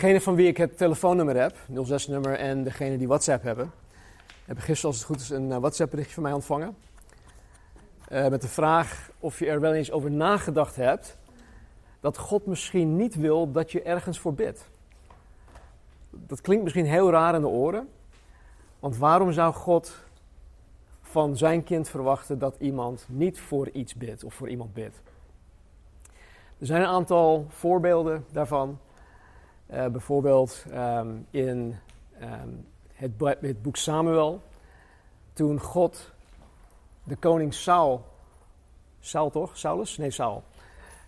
degene van wie ik het telefoonnummer heb, 06-nummer, en degene die WhatsApp hebben, hebben gisteren, als het goed is, een WhatsApp-berichtje van mij ontvangen. Uh, met de vraag of je er wel eens over nagedacht hebt dat God misschien niet wil dat je ergens voor bidt. Dat klinkt misschien heel raar in de oren, want waarom zou God van zijn kind verwachten dat iemand niet voor iets bidt of voor iemand bidt? Er zijn een aantal voorbeelden daarvan. Uh, bijvoorbeeld um, in um, het, boek Samuel, toen God de koning Saul, Saul toch? Saulus? Nee, Saul.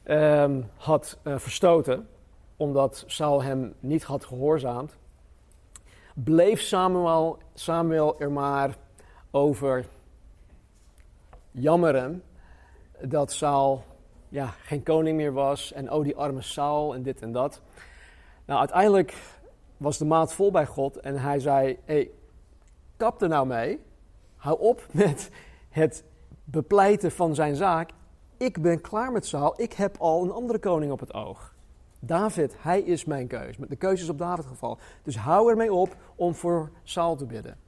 Um, had uh, verstoten, omdat Saul hem niet had gehoorzaamd, bleef Samuel, Samuel er maar over jammeren dat Saul ja, geen koning meer was en oh die arme Saul en dit en dat. Nou, uiteindelijk was de maat vol bij God en hij zei, hey, kap er nou mee, hou op met het bepleiten van zijn zaak. Ik ben klaar met Saul, ik heb al een andere koning op het oog. David, hij is mijn keus. De keuze is op David gevallen. Dus hou ermee op om voor Saul te bidden.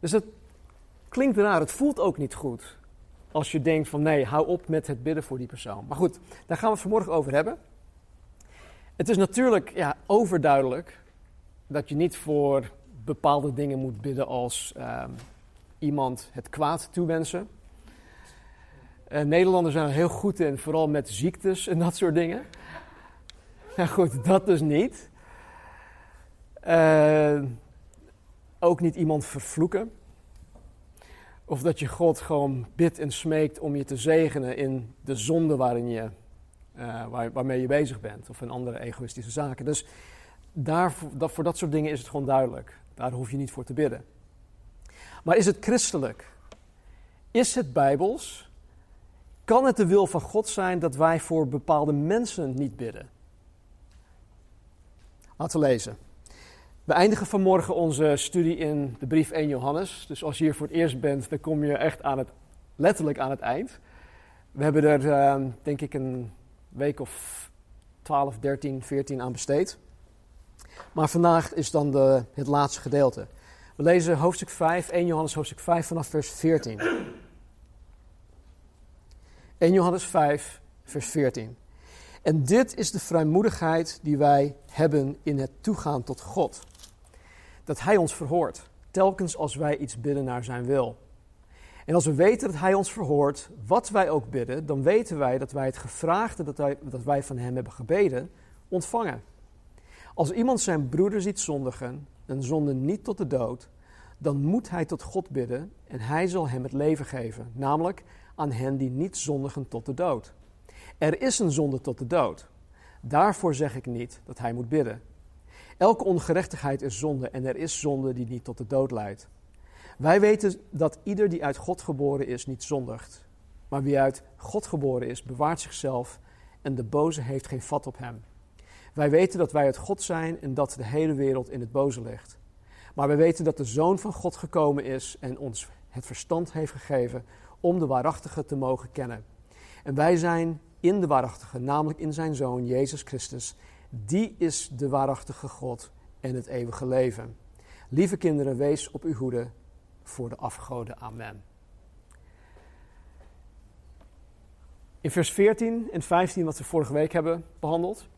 Dus het klinkt raar, het voelt ook niet goed. Als je denkt van nee, hou op met het bidden voor die persoon. Maar goed, daar gaan we het vanmorgen over hebben. Het is natuurlijk ja, overduidelijk dat je niet voor bepaalde dingen moet bidden als ehm, iemand het kwaad toewensen. Uh, Nederlanders zijn er heel goed in, vooral met ziektes en dat soort dingen. Ja goed, dat dus niet. Uh, ook niet iemand vervloeken. Of dat je God gewoon bidt en smeekt om je te zegenen in de zonde waarin je, uh, waar, waarmee je bezig bent. Of in andere egoïstische zaken. Dus daar, voor dat soort dingen is het gewoon duidelijk. Daar hoef je niet voor te bidden. Maar is het christelijk? Is het bijbels? Kan het de wil van God zijn dat wij voor bepaalde mensen niet bidden? Laten we lezen. We eindigen vanmorgen onze studie in de brief 1 Johannes. Dus als je hier voor het eerst bent, dan kom je echt aan het, letterlijk aan het eind. We hebben er, uh, denk ik, een week of 12, 13, 14 aan besteed. Maar vandaag is dan de, het laatste gedeelte. We lezen hoofdstuk 5, 1 Johannes hoofdstuk 5 vanaf vers 14. 1 Johannes 5, vers 14. En dit is de vrijmoedigheid die wij hebben in het toegaan tot God dat Hij ons verhoort, telkens als wij iets bidden naar Zijn wil. En als we weten dat Hij ons verhoort, wat wij ook bidden, dan weten wij dat wij het gevraagde dat wij, dat wij van Hem hebben gebeden, ontvangen. Als iemand zijn broeder ziet zondigen, een zonde niet tot de dood, dan moet hij tot God bidden en Hij zal hem het leven geven, namelijk aan hen die niet zondigen tot de dood. Er is een zonde tot de dood. Daarvoor zeg ik niet dat hij moet bidden. Elke ongerechtigheid is zonde en er is zonde die niet tot de dood leidt. Wij weten dat ieder die uit God geboren is niet zondigt. Maar wie uit God geboren is, bewaart zichzelf en de boze heeft geen vat op hem. Wij weten dat wij uit God zijn en dat de hele wereld in het boze ligt. Maar wij weten dat de Zoon van God gekomen is en ons het verstand heeft gegeven om de waarachtige te mogen kennen. En wij zijn in de waarachtige, namelijk in zijn Zoon Jezus Christus, die is de waarachtige God en het eeuwige leven. Lieve kinderen, wees op uw hoede voor de afgoden. Amen. In vers 14 en 15, wat we vorige week hebben behandeld,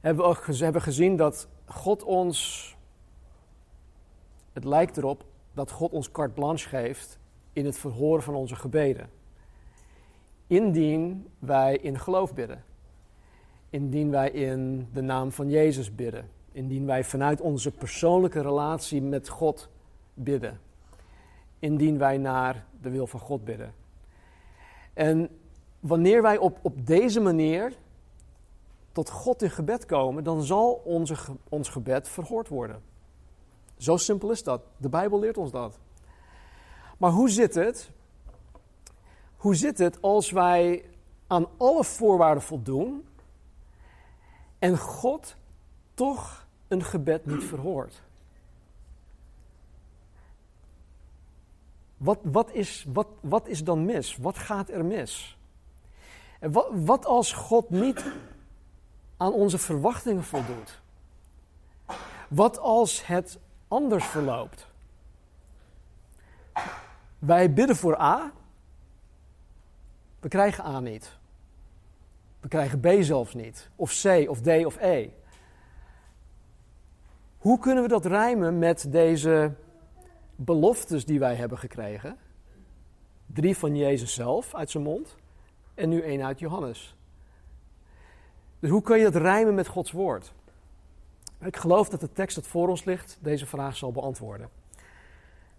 hebben we hebben gezien dat God ons, het lijkt erop dat God ons carte blanche geeft in het verhoren van onze gebeden. Indien wij in geloof bidden indien wij in de naam van Jezus bidden. Indien wij vanuit onze persoonlijke relatie met God bidden. Indien wij naar de wil van God bidden. En wanneer wij op, op deze manier tot God in gebed komen, dan zal onze, ons gebed verhoord worden. Zo simpel is dat. De Bijbel leert ons dat. Maar hoe zit het? Hoe zit het als wij aan alle voorwaarden voldoen en God toch een gebed niet verhoort. Wat, wat, is, wat, wat is dan mis? Wat gaat er mis? En wat, wat als God niet aan onze verwachtingen voldoet? Wat als het anders verloopt? Wij bidden voor A, we krijgen A niet. We krijgen B zelfs niet, of C, of D, of E. Hoe kunnen we dat rijmen met deze beloftes die wij hebben gekregen? Drie van Jezus zelf uit zijn mond en nu één uit Johannes. Dus hoe kun je dat rijmen met Gods woord? Ik geloof dat de tekst dat voor ons ligt deze vraag zal beantwoorden.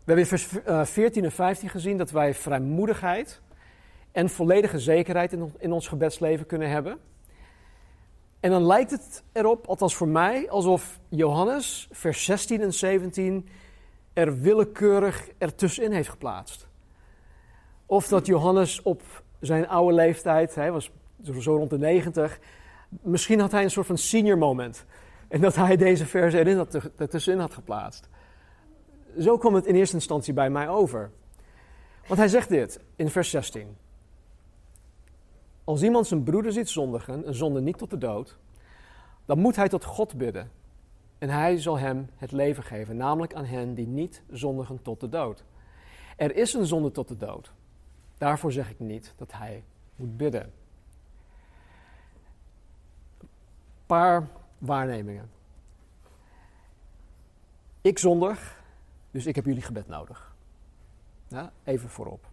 We hebben in vers 14 eh, en 15 gezien dat wij vrijmoedigheid en volledige zekerheid in, in ons gebedsleven kunnen hebben. En dan lijkt het erop, althans voor mij, alsof Johannes vers 16 en 17 er willekeurig ertussenin heeft geplaatst. Of dat Johannes op zijn oude leeftijd, hij was zo rond de 90, misschien had hij een soort van senior moment. En dat hij deze vers erin had, ertussenin had geplaatst. Zo kwam het in eerste instantie bij mij over. Want hij zegt dit in vers 16. Als iemand zijn broeder ziet zondigen, een zonde niet tot de dood, dan moet hij tot God bidden. En hij zal hem het leven geven, namelijk aan hen die niet zondigen tot de dood. Er is een zonde tot de dood. Daarvoor zeg ik niet dat hij moet bidden. Een paar waarnemingen. Ik zondig, dus ik heb jullie gebed nodig. Ja, even voorop.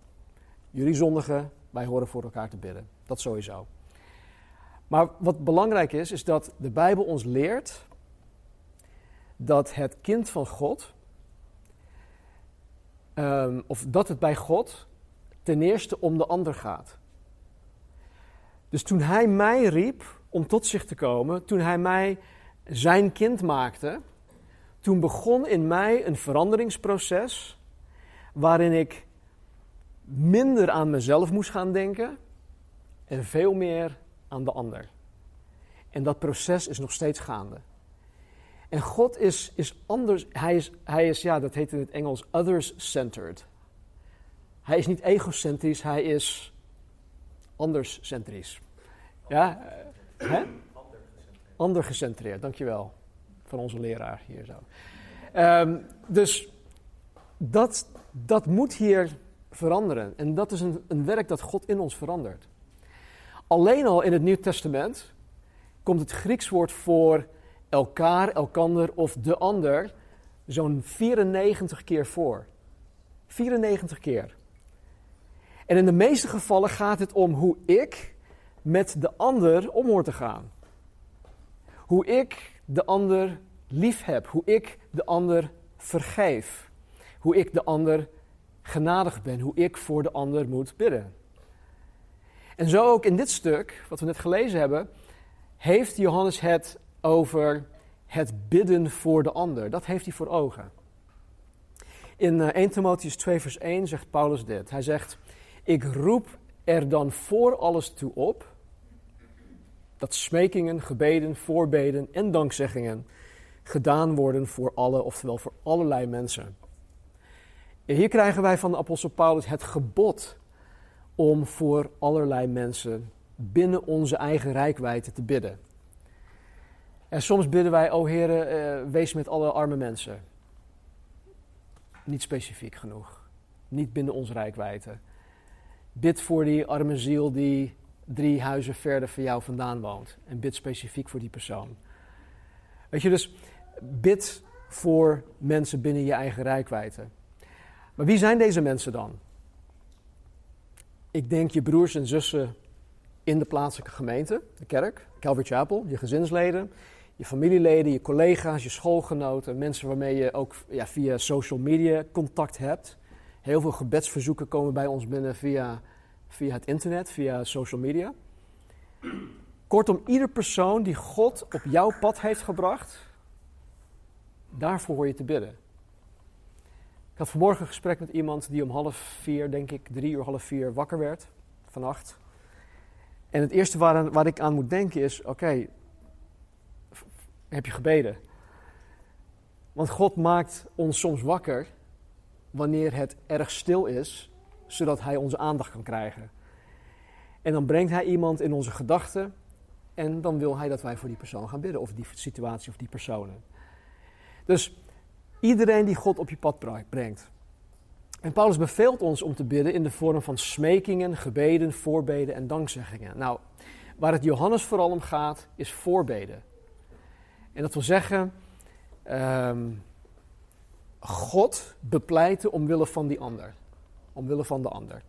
Jullie zondigen, wij horen voor elkaar te bidden. Dat sowieso. Maar wat belangrijk is, is dat de Bijbel ons leert dat het kind van God, um, of dat het bij God ten eerste om de ander gaat. Dus toen hij mij riep om tot zich te komen, toen hij mij zijn kind maakte, toen begon in mij een veranderingsproces waarin ik minder aan mezelf moest gaan denken en veel meer aan de ander. En dat proces is nog steeds gaande. En God is, is anders, hij is, hij is, ja, dat heet in het Engels others-centered. Hij is niet egocentrisch, hij is anderscentrisch. Ja, hè? Ander gecentreerd, dankjewel. Van onze leraar hier zo. Um, dus dat, dat moet hier veranderen. En dat is een, een werk dat God in ons verandert. Alleen al in het Nieuw Testament komt het Grieks woord voor elkaar, elkander of de ander zo'n 94 keer voor. 94 keer. En in de meeste gevallen gaat het om hoe ik met de ander om hoor te gaan. Hoe ik de ander lief heb. Hoe ik de ander vergeef. Hoe ik de ander genadig ben. Hoe ik voor de ander moet bidden. En zo ook in dit stuk, wat we net gelezen hebben, heeft Johannes het over het bidden voor de ander. Dat heeft hij voor ogen. In 1 eh, Timotheus 2, vers 1 zegt Paulus dit. Hij zegt: Ik roep er dan voor alles toe op dat smekingen, gebeden, voorbeden en dankzeggingen gedaan worden voor alle, oftewel voor allerlei mensen. En hier krijgen wij van de apostel Paulus het gebod om voor allerlei mensen binnen onze eigen rijkwijde te bidden. En soms bidden wij, o Heer, uh, wees met alle arme mensen. Niet specifiek genoeg. Niet binnen onze rijkwijde. Bid voor die arme ziel die drie huizen verder van jou vandaan woont. En bid specifiek voor die persoon. Weet je, dus bid voor mensen binnen je eigen rijkwijde. Maar wie zijn deze mensen dan? Ik denk je broers en zussen in de plaatselijke gemeente, de kerk, Calvary Chapel, je gezinsleden, je familieleden, je collega's, je schoolgenoten, mensen waarmee je ook ja, via social media contact hebt. Heel veel gebedsverzoeken komen bij ons binnen via, via het internet, via social media. Kortom, ieder persoon die God op jouw pad heeft gebracht, daarvoor hoor je te bidden. Ik had vanmorgen een gesprek met iemand die om half vier, denk ik, drie uur, half vier wakker werd, vannacht. En het eerste waar, waar ik aan moet denken is, oké, heb je gebeden? Want God maakt ons soms wakker wanneer het erg stil is, zodat Hij onze aandacht kan krijgen. En dan brengt Hij iemand in onze gedachten En dan wil hij dat wij voor die persoon gaan bidden, of die situatie of die personen. Dus iedereen die God op je pad brengt. En Paulus beveelt ons om te bidden in de vorm van smekingen, gebeden, voorbeden en dankzeggingen. Nou, waar het Johannes vooral om gaat, is voorbeden. En dat wil zeggen, um, God bepleiten omwille van die ander. Omwille van de ander.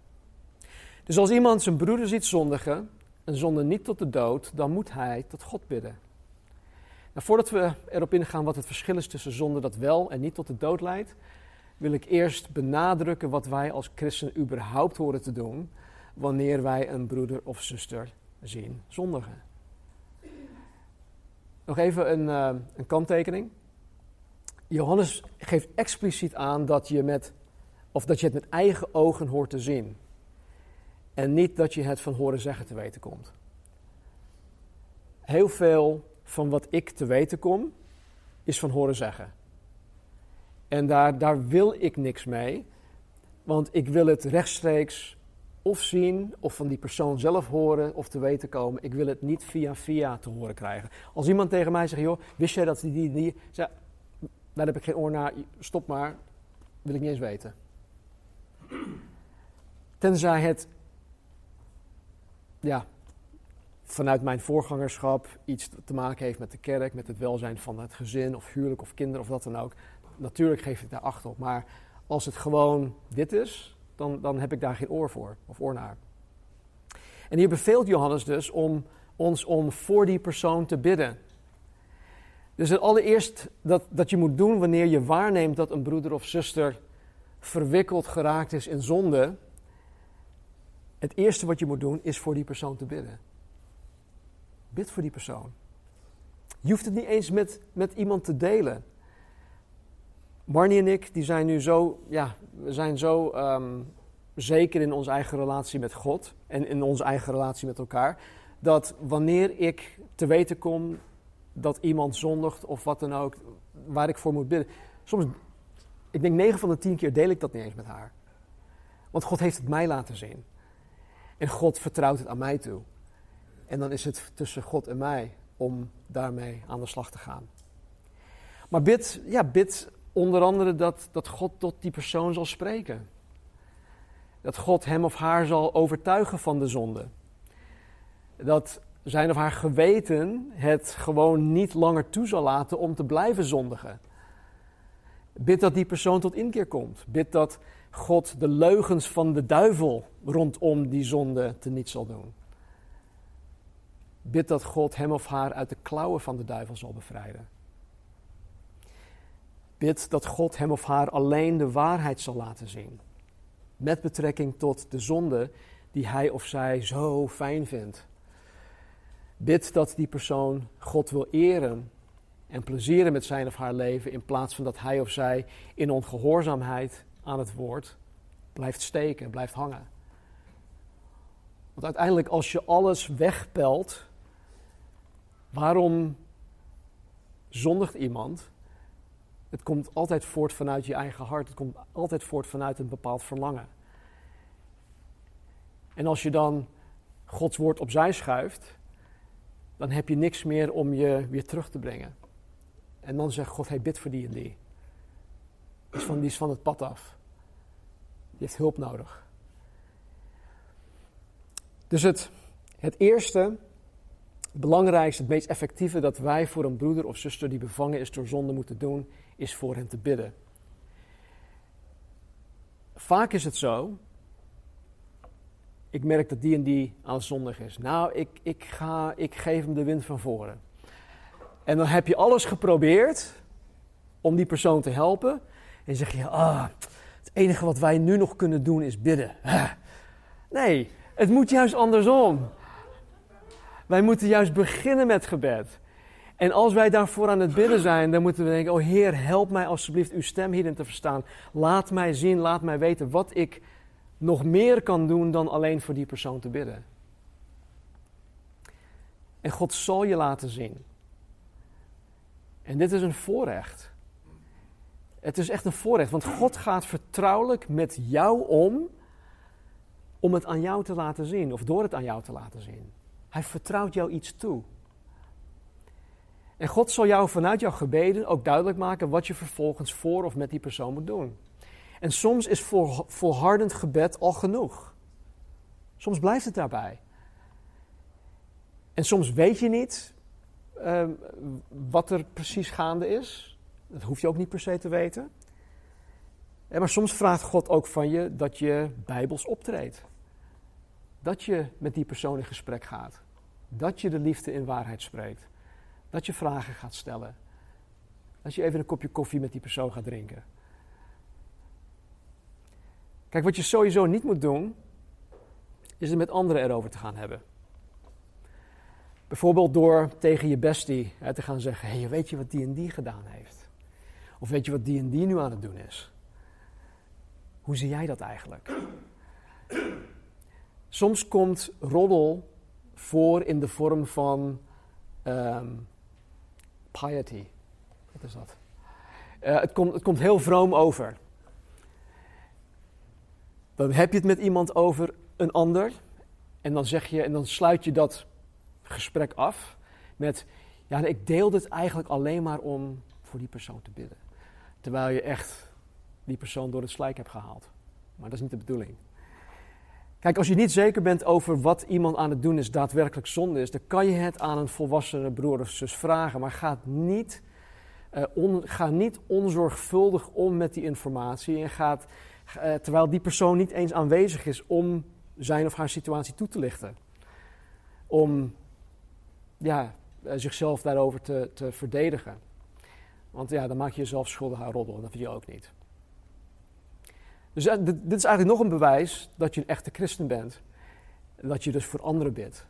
Dus als iemand zijn broeder ziet zondigen, een zonde niet tot de dood, dan moet hij tot God bidden. Nou, voordat we erop ingaan wat het verschil is tussen zonde dat wel en niet tot de dood leidt, wil ik eerst benadrukken wat wij als christenen überhaupt horen te doen wanneer wij een broeder of zuster zien zondigen. Nog even een, uh, een kanttekening. Johannes geeft expliciet aan dat je, met, of dat je het met eigen ogen hoort te zien. En niet dat je het van horen zeggen te weten komt. Heel veel van wat ik te weten kom, is van horen zeggen. En daar, daar wil ik niks mee, want ik wil het rechtstreeks of zien, of van die persoon zelf horen, of te weten komen. Ik wil het niet via via te horen krijgen. Als iemand tegen mij zegt, joh, wist jij dat die, die, die... Zeg, daar heb ik geen oor naar, stop maar, wil ik niet eens weten. Tenzij het, ja, vanuit mijn voorgangerschap iets te maken heeft met de kerk, met het welzijn van het gezin of huwelijk of kinderen of wat dan ook. Natuurlijk geef ik daar acht op. Maar als het gewoon dit is, dan, dan heb ik daar geen oor voor of oor naar. En hier beveelt Johannes dus om ons om voor die persoon te bidden. Dus het allereerst dat, dat je moet doen wanneer je waarneemt dat een broeder of zuster verwikkeld geraakt is in zonde. Het eerste wat je moet doen is voor die persoon te bidden. Bid voor die persoon. Je hoeft het niet eens met, met iemand te delen. Barney en ik die zijn nu zo, ja, we zijn zo ehm, zeker in onze eigen relatie met God en in onze eigen relatie met elkaar, dat wanneer ik te weten kom dat iemand zondigt of wat dan ook, waar ik voor moet bidden, soms, ik denk 9 van de 10 keer deel ik dat niet eens met haar. Want God heeft het mij laten zien. En God vertrouwt het aan mij toe. En dan is het tussen God en mij om daarmee aan de slag te gaan. Maar bid, ja, bid onder andere dat, dat God tot die persoon zal spreken. Dat God hem of haar zal overtuigen van de zonde. Dat zijn of haar geweten het gewoon niet langer toe zal laten om te blijven zondigen. Bid dat die persoon tot inkeer komt. Bid dat God de leugens van de duivel rondom die zonde teniet zal doen. Bid dat God hem of haar uit de klauwen van de duivel zal bevrijden. Bid dat God hem of haar alleen de waarheid zal laten zien. Met betrekking tot de zonde die hij of zij zo fijn vindt. Bid dat die persoon God wil eren en plezieren met zijn of haar leven, in plaats van dat hij of zij in ongehoorzaamheid aan het woord blijft steken, blijft hangen. Want uiteindelijk, als je alles wegpelt, waarom zondigt iemand? Het komt altijd voort vanuit je eigen hart. Het komt altijd voort vanuit een bepaald verlangen. En als je dan Gods woord opzij schuift, dan heb je niks meer om je weer terug te brengen. En dan zegt God, hij bid voor die en die. Die is van, van het pad af. Die heeft hulp nodig. Dus het, het eerste, het belangrijkste, het meest effectieve dat wij voor een broeder of zuster die bevangen is door zonde moeten doen, is voor hen te bidden. Vaak is het zo, ik merk dat die en die aan zondig is. Nou, ik, ik, ga, ik geef hem de wind van voren. En dan heb je alles geprobeerd om die persoon te helpen. En zeg je, ah, het enige wat wij nu nog kunnen doen is bidden. Nee, het moet juist andersom. Wij moeten juist beginnen met gebed. En als wij daarvoor aan het bidden zijn, dan moeten we denken: Oh Heer, help mij alsjeblieft uw stem hierin te verstaan. Laat mij zien, laat mij weten wat ik nog meer kan doen dan alleen voor die persoon te bidden. En God zal je laten zien. En dit is een voorrecht. Het is echt een voorrecht, want God gaat vertrouwelijk met jou om om het aan jou te laten zien of door het aan jou te laten zien. Hij vertrouwt jou iets toe. En God zal jou vanuit jouw gebeden ook duidelijk maken wat je vervolgens voor of met die persoon moet doen. En soms is volhardend gebed al genoeg. Soms blijft het daarbij. En soms weet je niet uh, wat er precies gaande is. Dat hoef je ook niet per se te weten. Maar soms vraagt God ook van je dat je bijbels optreedt. Dat je met die persoon in gesprek gaat. Dat je de liefde in waarheid spreekt. Dat je vragen gaat stellen. Dat je even een kopje koffie met die persoon gaat drinken. Kijk, wat je sowieso niet moet doen, is het met anderen erover te gaan hebben. Bijvoorbeeld door tegen je bestie hè, te gaan zeggen: hey, weet je wat die en die gedaan heeft? Of weet je wat die en die nu aan het doen is? Hoe zie jij dat eigenlijk? Soms komt roddel voor in de vorm van um, piety. Wat is dat? Uh, het, komt, het komt heel vroom over. Dan heb je het met iemand over een ander. En dan zeg je, en dan sluit je dat gesprek af met: Ja, ik deel dit eigenlijk alleen maar om voor die persoon te bidden. Terwijl je echt die persoon door het slijk hebt gehaald. Maar dat is niet de bedoeling. Kijk, als je niet zeker bent over wat iemand aan het doen is daadwerkelijk zonde is, dan kan je het aan een volwassene broer of zus vragen. Maar ga niet, uh, ga niet onzorgvuldig om met die informatie. En gaat, uh, terwijl die persoon niet eens aanwezig is om zijn of haar situatie toe te lichten. Om ja, uh, zichzelf daarover te, te verdedigen. Want ja, dan maak je jezelf schuldig aan roddel. Dat vind je ook niet. Dus eh, dit is eigenlijk nog een bewijs dat je een echte christen bent. En dat je dus voor anderen bidt.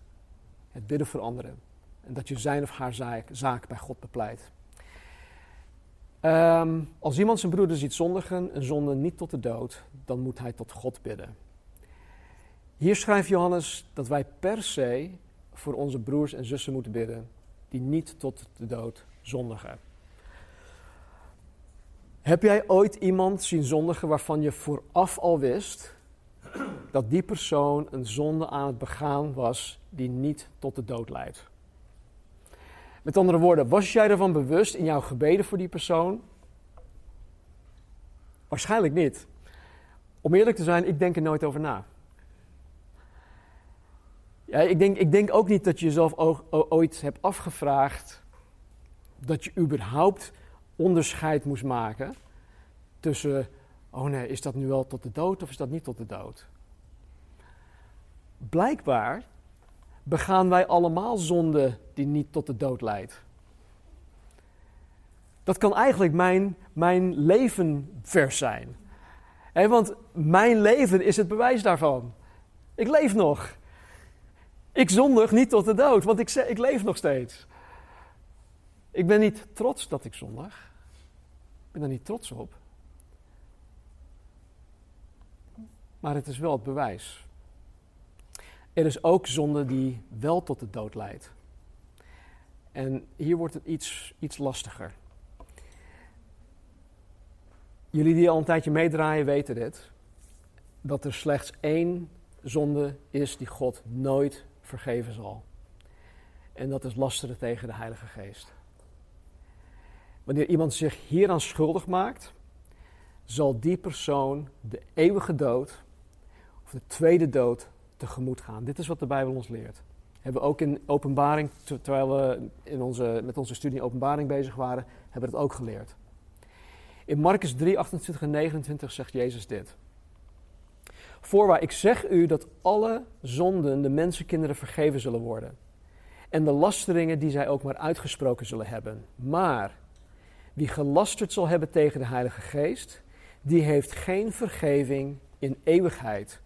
Het bidden voor anderen. En dat je zijn of haar zaak, bij God bepleit. Um, als iemand zijn broeder ziet zondigen, een zonde niet tot de dood, dan moet hij tot God bidden. Hier schrijft Johannes dat wij per se voor onze broers en zussen moeten bidden die niet tot de dood zondigen. Heb jij ooit iemand zien zondigen waarvan je vooraf al wist dat die persoon een zonde aan het begaan was die niet tot de dood leidt? Met andere woorden, was jij ervan bewust in jouw gebeden voor die persoon? Waarschijnlijk niet. Om eerlijk te zijn, ik denk er nooit over na. Ja, ik, denk, ik denk ook niet dat je jezelf ooit hebt afgevraagd dat je überhaupt onderscheid moest maken tussen, oh nee, is dat nu wel tot de dood of is dat niet tot de dood? Blijkbaar begaan wij allemaal zonde die niet tot de dood leidt. Dat kan eigenlijk mijn, mijn levenvers zijn. want mijn leven is het bewijs daarvan. Ik leef nog. Ik zondig niet tot de dood, want ik, ik leef nog steeds. Ik ben niet trots dat ik zondig. Ik ben daar niet trots op. Maar het is wel het bewijs. Er is ook zonde die wel tot de dood leidt. En hier wordt het iets, iets lastiger. Jullie die al een tijdje meedraaien weten dit. Dat er slechts één zonde is die God nooit vergeven zal. En dat is lasteren tegen de Heilige Geest. Wanneer iemand zich hieraan schuldig maakt, zal die persoon de eeuwige dood of de tweede dood tegemoet gaan. Dit is wat de Bijbel ons leert. Hebben we ook in openbaring, terwijl we in onze, met onze studie openbaring bezig waren, hebben we het ook geleerd. In Marcus 3, 28 en 29 zegt Jezus dit. Voorwaar, ik zeg u dat alle zonden de mensenkinderen vergeven zullen worden. En de lasteringen die zij ook maar uitgesproken zullen hebben. Maar wie gelasterd zal hebben tegen de Heilige Geest, die heeft geen vergeving in eeuwigheid,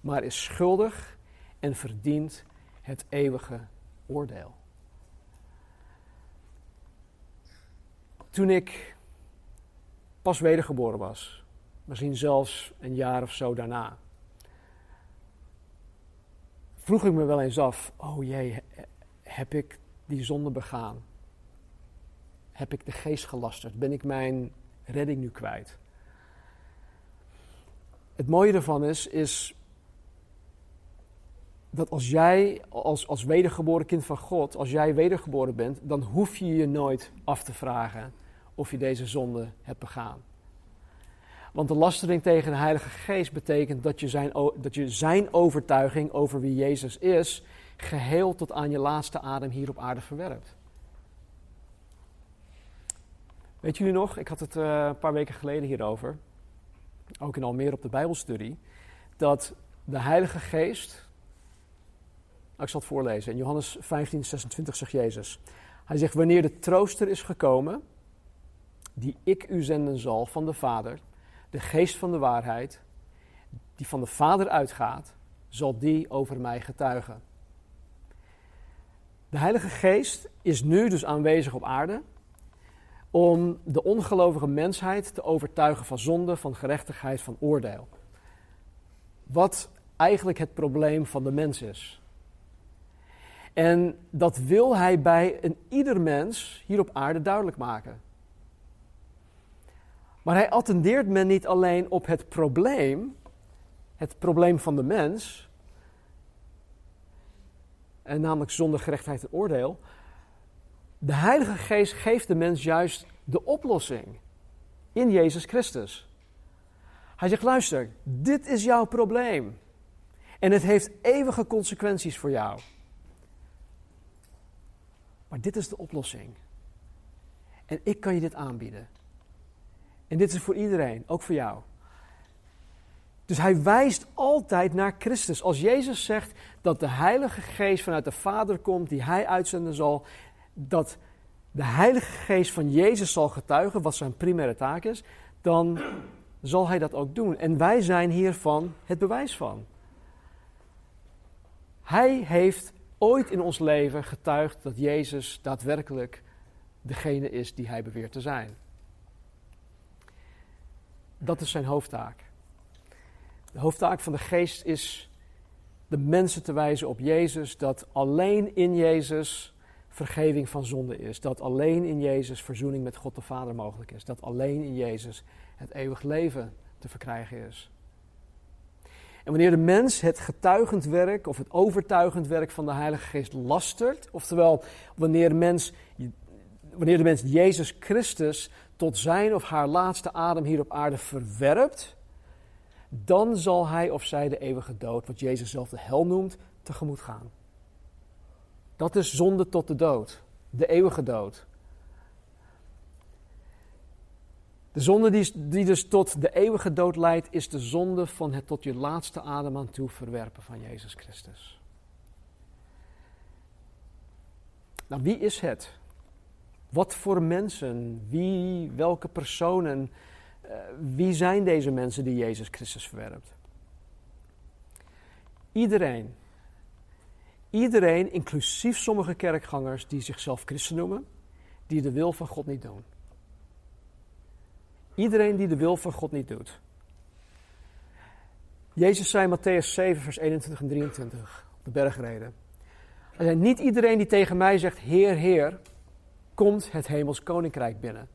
maar is schuldig en verdient het eeuwige oordeel. Toen ik pas wedergeboren was, misschien zelfs een jaar of zo daarna, vroeg ik me wel eens af: oh jee, heb ik die zonde begaan? Heb ik de geest gelasterd? Ben ik mijn redding nu kwijt? Het mooie ervan is, is dat als jij als, als wedergeboren kind van God, als jij wedergeboren bent, dan hoef je je nooit af te vragen of je deze zonde hebt begaan. Want de lastering tegen de Heilige Geest betekent dat je zijn, dat je zijn overtuiging over wie Jezus is, geheel tot aan je laatste adem hier op aarde verwerpt. Weet jullie nog, ik had het uh, een paar weken geleden hierover, ook in Almere op de Bijbelstudie, dat de Heilige Geest, nou, ik zal het voorlezen, in Johannes 15, 26 zegt Jezus, hij zegt, wanneer de trooster is gekomen, die ik u zenden zal van de Vader, de geest van de waarheid, die van de Vader uitgaat, zal die over mij getuigen. De Heilige Geest is nu dus aanwezig op aarde om de ongelovige mensheid te overtuigen van zonde, van gerechtigheid, van oordeel. Wat eigenlijk het probleem van de mens is. En dat wil hij bij een ieder mens hier op aarde duidelijk maken. Maar hij attendeert men niet alleen op het probleem, het probleem van de mens, en namelijk zonder gerechtigheid en oordeel. De Heilige Geest geeft de mens juist de oplossing in Jezus Christus. Hij zegt: luister, dit is jouw probleem. En het heeft eeuwige consequenties voor jou. Maar dit is de oplossing. En ik kan je dit aanbieden. En dit is voor iedereen, ook voor jou. Dus hij wijst altijd naar Christus. Als Jezus zegt dat de Heilige Geest vanuit de Vader komt, die hij uitzenden zal, dat de Heilige Geest van Jezus zal getuigen, wat zijn primaire taak is, dan zal hij dat ook doen. En wij zijn hiervan het bewijs van. Hij heeft ooit in ons leven getuigd dat Jezus daadwerkelijk degene is die hij beweert te zijn. Dat is zijn hoofdtaak. De hoofdtaak van de geest is de mensen te wijzen op Jezus, dat alleen in Jezus vergeving van zonde is. Dat alleen in Jezus verzoening met God de Vader mogelijk is. Dat alleen in Jezus het eeuwig leven te verkrijgen is. En wanneer de mens het getuigend werk of het overtuigend werk van de Heilige Geest lastert, oftewel wanneer de mens, wanneer de mens Jezus Christus tot zijn of haar laatste adem hier op aarde verwerpt, dan zal hij of zij de eeuwige dood, wat Jezus zelf de hel noemt, tegemoet gaan. Dat is zonde tot de dood, de eeuwige dood. De zonde die, die dus tot de eeuwige dood leidt, is de zonde van het tot je laatste adem aan toe verwerpen van Jezus Christus. Nou, wie is het? Wat voor mensen? Wie, welke personen? Uh, wie zijn deze mensen die Jezus Christus verwerpt? Iedereen. Iedereen, inclusief sommige kerkgangers die zichzelf christen noemen, die de wil van God niet doen. Iedereen die de wil van God niet doet. Jezus zei in Matthäus 7, vers 21 en 23 op de bergreden. Niet iedereen die tegen mij zegt, Heer, Heer, komt het hemels koninkrijk binnen.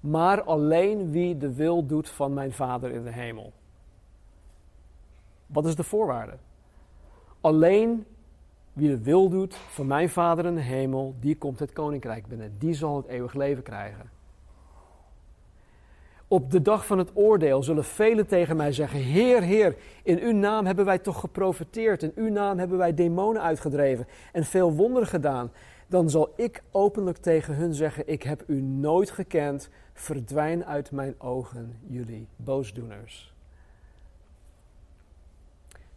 Maar alleen wie de wil doet van mijn Vader in de hemel. Wat is de voorwaarde? Alleen wie de wil doet van mijn Vader in de hemel, die komt het koninkrijk binnen. Die zal het eeuwig leven krijgen. Op de dag van het oordeel zullen velen tegen mij zeggen: Heer, Heer, in uw naam hebben wij toch geprofiteerd, in uw naam hebben wij demonen uitgedreven en veel wonderen gedaan dan zal ik openlijk tegen hun zeggen: Ik heb u nooit gekend, verdwijn uit mijn ogen, jullie boosdoeners.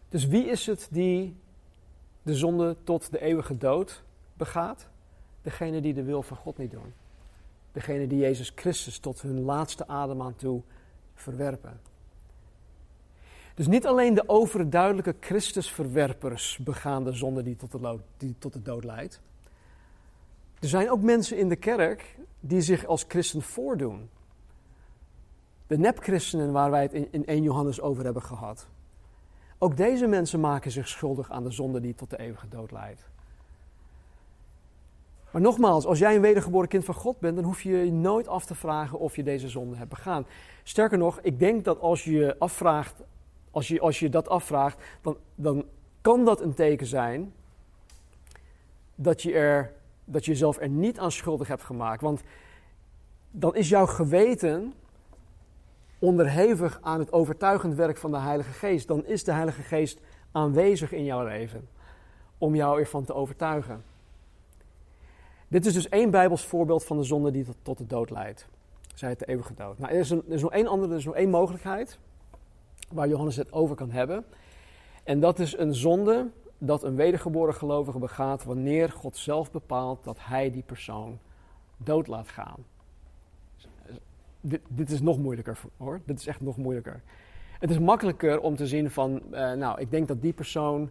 Dus wie is het die de zonde tot de eeuwige dood begaat? Degene die de wil van God niet doen. Degene die Jezus Christus tot hun laatste adem aan toe verwerpen. Dus niet alleen de overduidelijke Christusverwerpers begaan de zonde die tot de, die tot de dood leidt. Er zijn ook mensen in de kerk die zich als christen voordoen. De nepchristenen waar wij het in 1 Johannes over hebben gehad. Ook deze mensen maken zich schuldig aan de zonde die tot de eeuwige dood leidt. Maar nogmaals, als jij een wedergeboren kind van God bent, dan hoef je je nooit af te vragen of je deze zonde hebt begaan. Sterker nog, ik denk dat als je afvraagt, als je, als je dat afvraagt, dan, dan kan dat een teken zijn dat je, er, dat je jezelf er niet aan schuldig hebt gemaakt. Want dan is jouw geweten onderhevig aan het overtuigend werk van de Heilige Geest. Dan is de Heilige Geest aanwezig in jouw leven om jou ervan te overtuigen. Dit is dus één Bijbels voorbeeld van de zonde die tot, de dood leidt. Zij het de eeuwige dood. Nou, er, is er is nog één andere, er is nog één mogelijkheid waar Johannes het over kan hebben. En dat is een zonde dat een wedergeboren gelovige begaat wanneer God zelf bepaalt dat hij die persoon dood laat gaan. Dit, dit is nog moeilijker hoor. Dit is echt nog moeilijker. Het is makkelijker om te zien van, uh, nou, ik denk dat die persoon,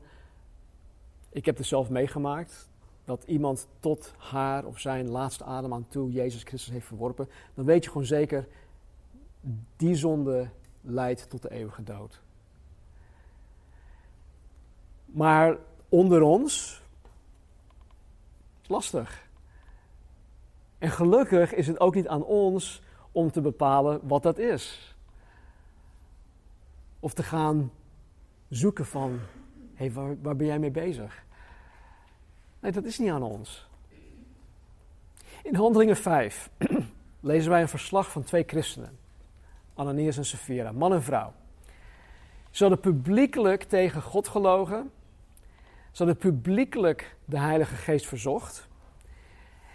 ik heb het zelf meegemaakt, dat iemand tot haar of zijn laatste adem aan toe Jezus Christus heeft verworpen, dan weet je gewoon zeker, die zonde leidt tot de eeuwige dood. Maar onder ons is lastig. En gelukkig is het ook niet aan ons om te bepalen wat dat is. Of te gaan zoeken van, hey, waar, waar ben jij mee bezig? Nee, dat is niet aan ons. In Handelingen 5 lezen wij een verslag van twee christenen. Ananias en Sapphira, man en vrouw. Ze hadden publiekelijk tegen God gelogen. Ze hadden publiekelijk de Heilige Geest verzocht.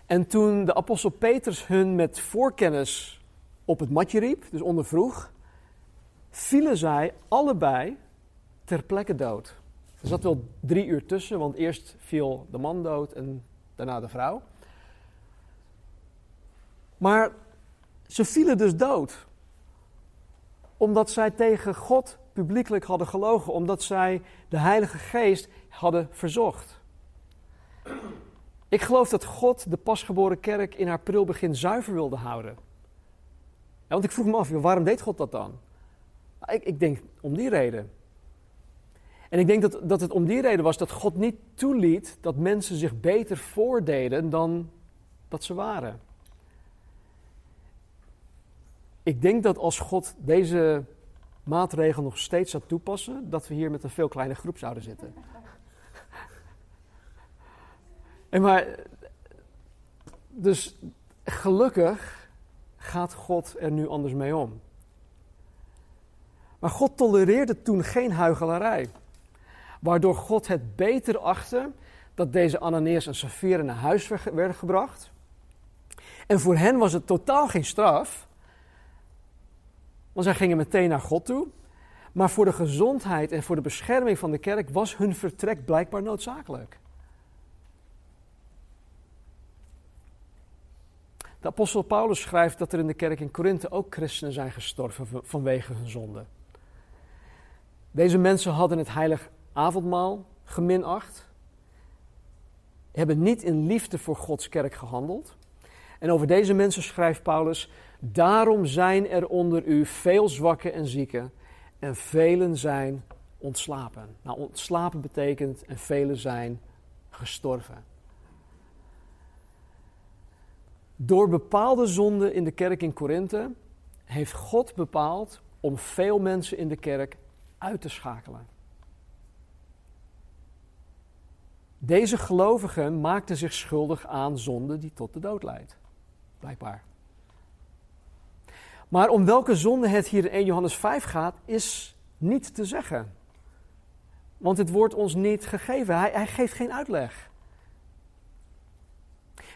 En toen de apostel Petrus hun met voorkennis op het matje riep, dus ondervroeg, vielen zij allebei ter plekke dood. Er zat wel drie uur tussen, want eerst viel de man dood en daarna de vrouw. Maar ze vielen dus dood. Omdat zij tegen God publiekelijk hadden gelogen, omdat zij de Heilige Geest hadden verzocht. Ik geloof dat God de pasgeboren kerk in haar prilbegin zuiver wilde houden. Want ik vroeg me af, waarom deed God dat dan? Ik, ik denk om die reden. En ik denk dat, dat het om die reden was dat God niet toeliet dat mensen zich beter voordeden dan dat ze waren. Ik denk dat als God deze maatregel nog steeds zou toepassen, dat we hier met een veel kleiner groep zouden zitten. En maar, dus gelukkig gaat God er nu anders mee om. Maar God tolereerde toen geen huigelarij waardoor God het beter achtte dat deze Ananias en Safira naar huis werden gebracht. En voor hen was het totaal geen straf, want zij gingen meteen naar God toe. Maar voor de gezondheid en voor de bescherming van de kerk was hun vertrek blijkbaar noodzakelijk. De apostel Paulus schrijft dat er in de kerk in Korinthe ook christenen zijn gestorven vanwege hun zonde. Deze mensen hadden het heilig avondmaal geminacht. Hebben niet in liefde voor Gods kerk gehandeld. En over deze mensen schrijft Paulus: Daarom zijn er onder u veel zwakken en zieken, en velen zijn ontslapen. Nou, ontslapen betekent en velen zijn gestorven. Door bepaalde zonden in de kerk in Korinthe heeft God bepaald om veel mensen in de kerk uit te schakelen. Deze gelovigen maakten zich schuldig aan zonde die tot de dood leidt. Blijkbaar. Maar om welke zonde het hier in 1 Johannes 5 gaat, is niet te zeggen. Want het wordt ons niet gegeven. Hij, hij geeft geen uitleg.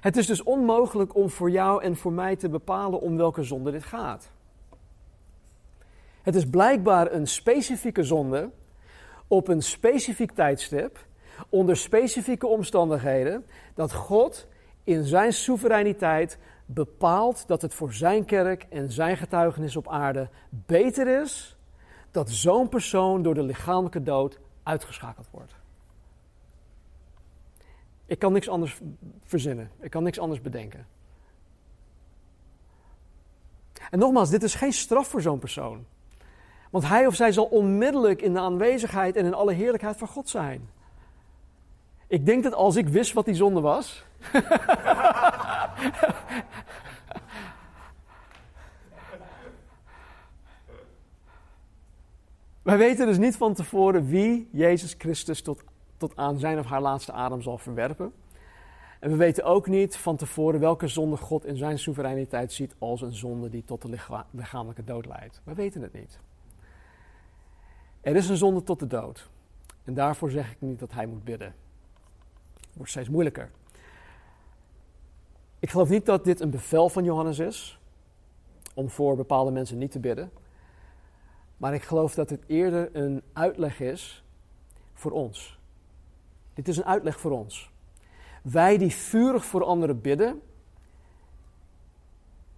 Het is dus onmogelijk om voor jou en voor mij te bepalen om welke zonde dit gaat. Het is blijkbaar een specifieke zonde op een specifiek tijdstip onder specifieke omstandigheden dat God in zijn soevereiniteit bepaalt dat het voor zijn kerk en zijn getuigenis op aarde beter is dat zo'n persoon door de lichamelijke dood uitgeschakeld wordt. Ik kan niks anders verzinnen. Ik kan niks anders bedenken. En nogmaals, dit is geen straf voor zo'n persoon. Want hij of zij zal onmiddellijk in de aanwezigheid en in alle heerlijkheid van God zijn. Ik denk dat als ik wist wat die zonde was. Wij weten dus niet van tevoren wie Jezus Christus tot tot aan zijn of haar laatste adem zal verwerpen. En we weten ook niet van tevoren welke zonde God in zijn soevereiniteit ziet als een zonde die tot de lichamelijke dood leidt. We weten het niet. Er is een zonde tot de dood. En daarvoor zeg ik niet dat hij moet bidden. Het wordt steeds moeilijker. Ik geloof niet dat dit een bevel van Johannes is om voor bepaalde mensen niet te bidden. Maar ik geloof dat het eerder een uitleg is voor ons. Dit is een uitleg voor ons. Wij die vurig voor anderen bidden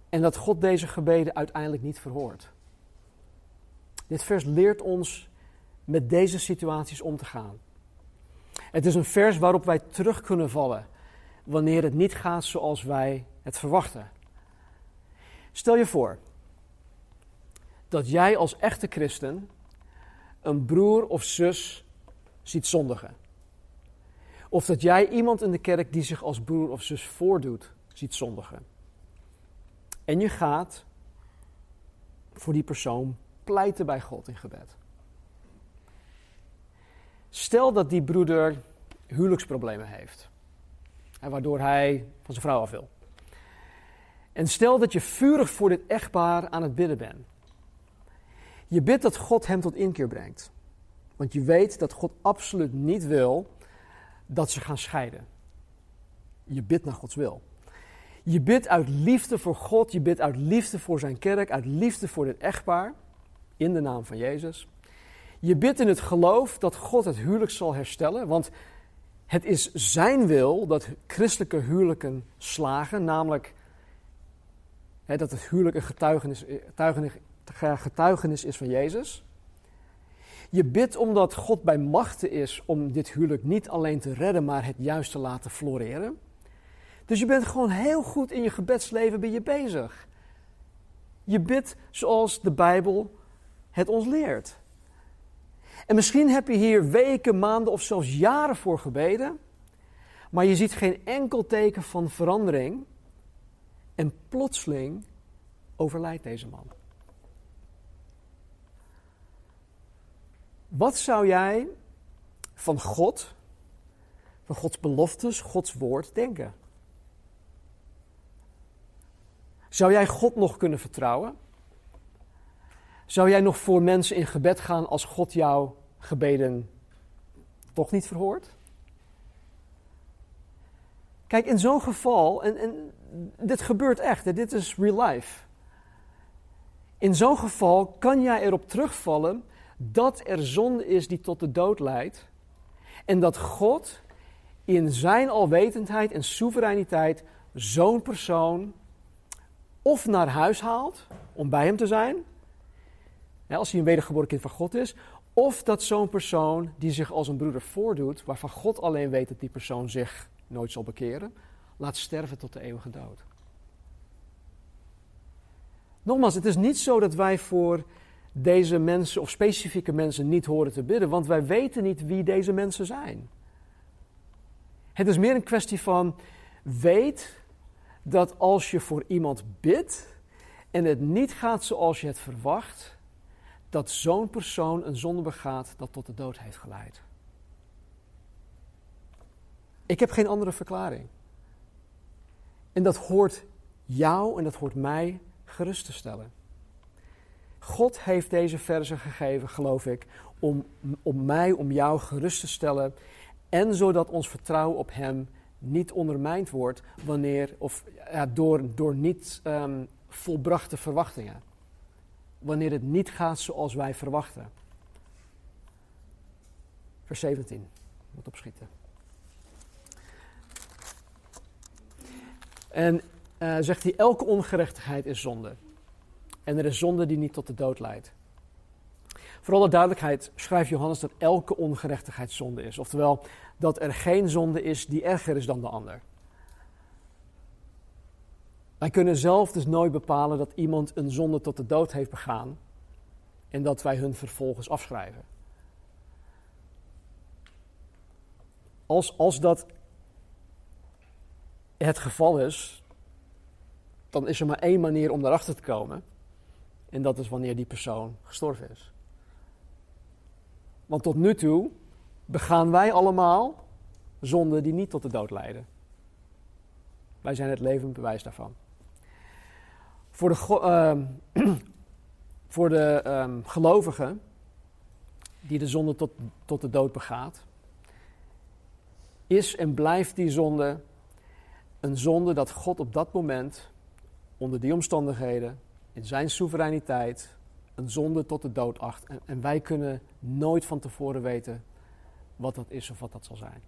en dat God deze gebeden uiteindelijk niet verhoort. Dit vers leert ons met deze situaties om te gaan. Het is een vers waarop wij terug kunnen vallen wanneer het niet gaat zoals wij het verwachten. Stel je voor dat jij als echte christen een broer of zus ziet zondigen. Of dat jij iemand in de kerk die zich als broer of zus voordoet, ziet zondigen. En je gaat voor die persoon pleiten bij God in gebed. Stel dat die broeder huwelijksproblemen heeft, waardoor hij van zijn vrouw af wil. En stel dat je vurig voor dit echtpaar aan het bidden bent. Je bidt dat God hem tot inkeer brengt. Want je weet dat God absoluut niet wil dat ze gaan scheiden. Je bidt naar Gods wil. Je bidt uit liefde voor God, je bidt uit liefde voor zijn kerk, uit liefde voor dit echtpaar, in de naam van Jezus. Je bidt in het geloof dat God het huwelijk zal herstellen, want het is zijn wil dat christelijke huwelijken slagen, namelijk hè, dat het huwelijk een getuigenis, getuigenis, getuigenis is van Jezus. Je bidt omdat God bij machten is om dit huwelijk niet alleen te redden, maar het juist te laten floreren. Dus je bent gewoon heel goed in je gebedsleven ben je bezig. Je bidt zoals de Bijbel het ons leert. En misschien heb je hier weken, maanden of zelfs jaren voor gebeden, maar je ziet geen enkel teken van verandering. En plotseling overlijdt deze man. Wat zou jij van God, van Gods beloftes, Gods woord denken? Zou jij God nog kunnen vertrouwen? Zou jij nog voor mensen in gebed gaan als God jouw gebeden toch niet verhoort? Kijk, in zo'n geval, en, en dit gebeurt echt, dit is real life. In zo'n geval kan jij erop terugvallen dat er zonde is die tot de dood leidt. En dat God in zijn alwetendheid en soevereiniteit zo'n persoon of naar huis haalt om bij hem te zijn, als hij een wedergeboren kind van God is, of dat zo'n persoon die zich als een broeder voordoet, waarvan God alleen weet dat die persoon zich nooit zal bekeren, laat sterven tot de eeuwige dood. Nogmaals, het is niet zo dat wij voor deze mensen of specifieke mensen niet horen te bidden, want wij weten niet wie deze mensen zijn. Het is meer een kwestie van weet dat als je voor iemand bidt en het niet gaat zoals je het verwacht, dat zo'n persoon een zonde begaat dat tot de dood heeft geleid. Ik heb geen andere verklaring. En dat hoort jou en dat hoort mij gerust te stellen. God heeft deze verzen gegeven, geloof ik, om, om mij, om jou gerust te stellen. En zodat ons vertrouwen op Hem niet ondermijnd wordt wanneer, of ja, door, door niet um, volbrachte verwachtingen. Wanneer het niet gaat zoals wij verwachten. Vers 17. Moet opschieten. En uh, zegt hij: elke ongerechtigheid is zonde. En er is zonde die niet tot de dood leidt. Voor alle duidelijkheid schrijft Johannes dat elke ongerechtigheid zonde is. Oftewel, dat er geen zonde is die erger is dan de ander. Wij kunnen zelf dus nooit bepalen dat iemand een zonde tot de dood heeft begaan en dat wij hun vervolgens afschrijven. Als, als dat het geval is, dan is er maar één manier om daarachter te komen. En dat is wanneer die persoon gestorven is. Want tot nu toe begaan wij allemaal zonden die niet tot de dood leiden. Wij zijn het levend bewijs daarvan. Voor de, uh, voor de um, gelovigen die de zonde tot, tot de dood begaat, is en blijft die zonde een zonde dat God op dat moment, onder die omstandigheden, in zijn soevereiniteit, een zonde tot de dood acht. En, en wij kunnen nooit van tevoren weten wat dat is of wat dat zal zijn.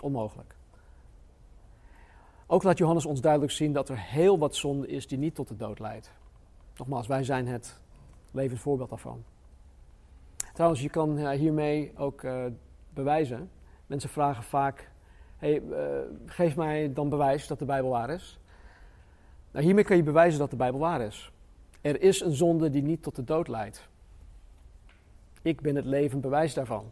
Onmogelijk. Ook laat Johannes ons duidelijk zien dat er heel wat zonde is die niet tot de dood leidt. Nogmaals, wij zijn het levend voorbeeld daarvan. Trouwens, je kan uh, hiermee ook uh, bewijzen. Mensen vragen vaak: hey, uh, geef mij dan bewijs dat de Bijbel waar is. Nou, hiermee kan je bewijzen dat de Bijbel waar is. Er is een zonde die niet tot de dood leidt. Ik ben het levend bewijs daarvan.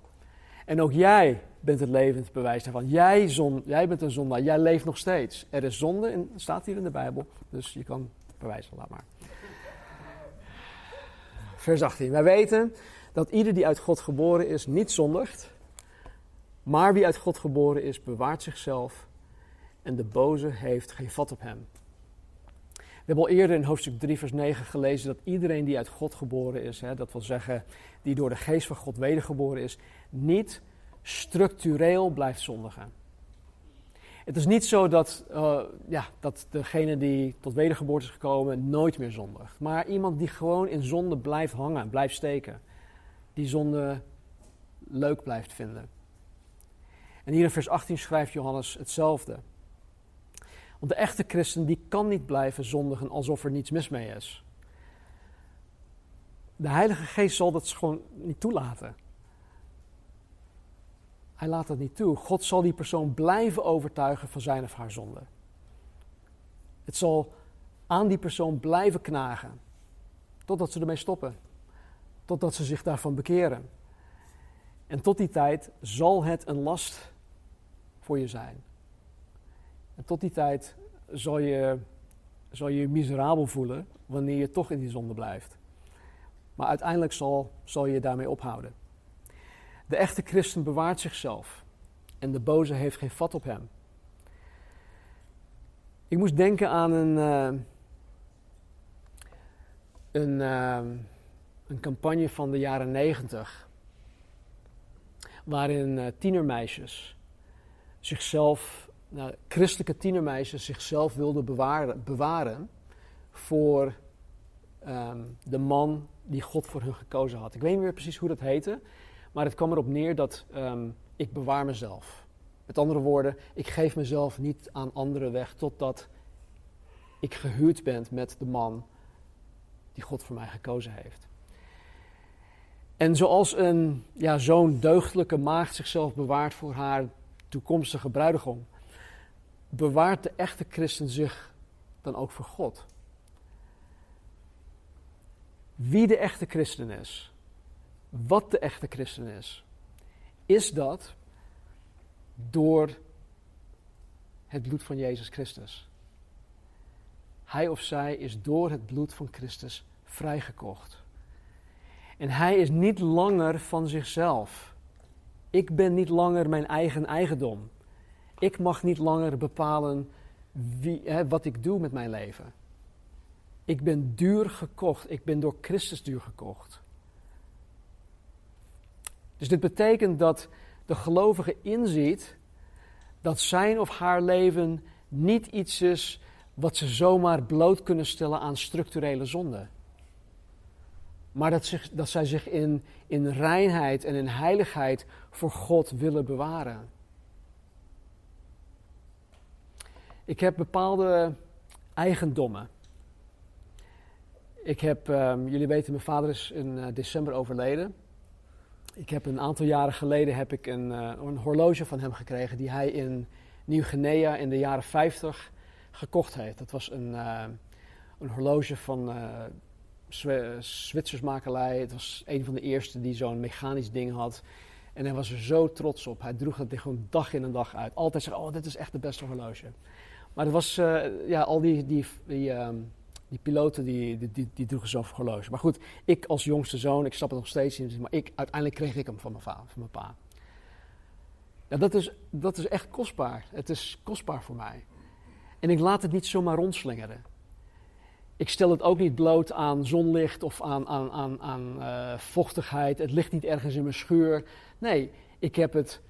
En ook jij bent het levend bewijs daarvan. Jij, jij bent een zondaar, jij leeft nog steeds. Er is zonde, en staat hier in de Bijbel, dus je kan bewijzen, laat maar. Vers 18. Wij weten dat ieder die uit God geboren is niet zondigt, maar wie uit God geboren is, bewaart zichzelf en de boze heeft geen vat op hem. We hebben al eerder in hoofdstuk 3, vers 9 gelezen dat iedereen die uit God geboren is, hè, dat wil zeggen die door de geest van God wedergeboren is, niet structureel blijft zondigen. Het is niet zo dat, uh, ja, dat degene die tot wedergeboorte is gekomen nooit meer zondigt. Maar iemand die gewoon in zonde blijft hangen, blijft steken. Die zonde leuk blijft vinden. En hier in vers 18 schrijft Johannes hetzelfde. Want de echte christen die kan niet blijven zondigen alsof er niets mis mee is. De Heilige Geest zal dat gewoon niet toelaten. Hij laat dat niet toe. God zal die persoon blijven overtuigen van zijn of haar zonde. Het zal aan die persoon blijven knagen. Totdat ze ermee stoppen. Totdat ze zich daarvan bekeren. En tot die tijd zal het een last voor je zijn. En tot die tijd zal je zal je, miserabel voelen wanneer je toch in die zonde blijft. Maar uiteindelijk zal, zal je daarmee ophouden. De echte christen bewaart zichzelf en de boze heeft geen vat op hem. Ik moest denken aan een, uh, een, uh, een campagne van de jaren negentig, waarin uh, tienermeisjes zichzelf, nou, christelijke tienermeisjes zichzelf wilden bewaren, bewaren voor um, de man die God voor hun gekozen had. Ik weet niet meer precies hoe dat heette. Maar het kwam erop neer dat um, ik bewaar mezelf. Met andere woorden, ik geef mezelf niet aan anderen weg totdat ik gehuurd ben met de man die God voor mij gekozen heeft. En zoals een ja, zo'n deugdelijke maagd zichzelf bewaart voor haar toekomstige bruidegom, bewaart de echte christen zich dan ook voor God. Wie de echte christen is, wat de echte christen is, is dat door het bloed van Jezus Christus. Hij of zij is door het bloed van Christus vrijgekocht. En hij is niet langer van zichzelf. Ik ben niet langer mijn eigen eigendom. Ik mag niet langer bepalen wie, hè, wat ik doe met mijn leven. Ik ben duur gekocht. Ik ben door Christus duur gekocht. Dus dit betekent dat de gelovige inziet dat zijn of haar leven niet iets is wat ze zomaar bloot kunnen stellen aan structurele zonde. Maar dat, zich, dat zij zich in, in reinheid en in heiligheid voor God willen bewaren. Ik heb bepaalde eigendommen. Ik heb, um, jullie weten, mijn vader is in uh, december overleden. Ik heb een aantal jaren geleden heb ik een, uh, een horloge van hem gekregen die hij in Nieuw-Guinea in de jaren 50 gekocht heeft. Dat was een, uh, een horloge van uh, Zwitsersmakelij. Het was een van de eerste die zo'n mechanisch ding had. En hij was er zo trots op. Hij droeg het gewoon dag in en dag uit. Altijd zei, oh, dit is echt de beste horloge. Maar het was, ja, al die, die, die um, die piloten die, die, die, droegen zo'n horloge. Maar goed, ik als jongste zoon, ik snap het nog steeds niet, maar ik, uiteindelijk kreeg ik hem van mijn, van mijn pa. Ja, dat is, dat is echt kostbaar. Het is kostbaar voor mij. En ik laat het niet zomaar rondslingeren. Ik stel het ook niet bloot aan zonlicht of aan, aan, aan, aan uh, vochtigheid. Het ligt niet ergens in mijn schuur. Nee, ik heb het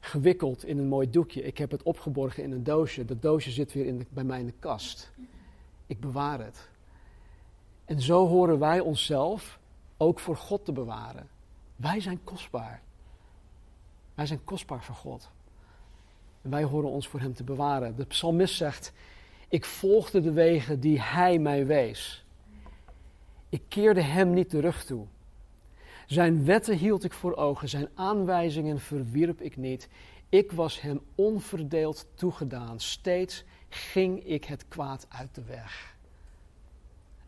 gewikkeld in een mooi doekje. Ik heb het opgeborgen in een doosje. Dat doosje zit weer in bij mij in de kast. Ik bewaar het. En zo horen wij onszelf ook voor God te bewaren. Wij zijn kostbaar. Wij zijn kostbaar voor God. En wij horen ons voor Hem te bewaren. De psalmist zegt: Ik volgde de wegen die Hij mij wees. Ik keerde Hem niet de rug toe. Zijn wetten hield ik voor ogen, zijn aanwijzingen verwierp ik niet. Ik was Hem onverdeeld toegedaan. Steeds ging ik het kwaad uit de weg.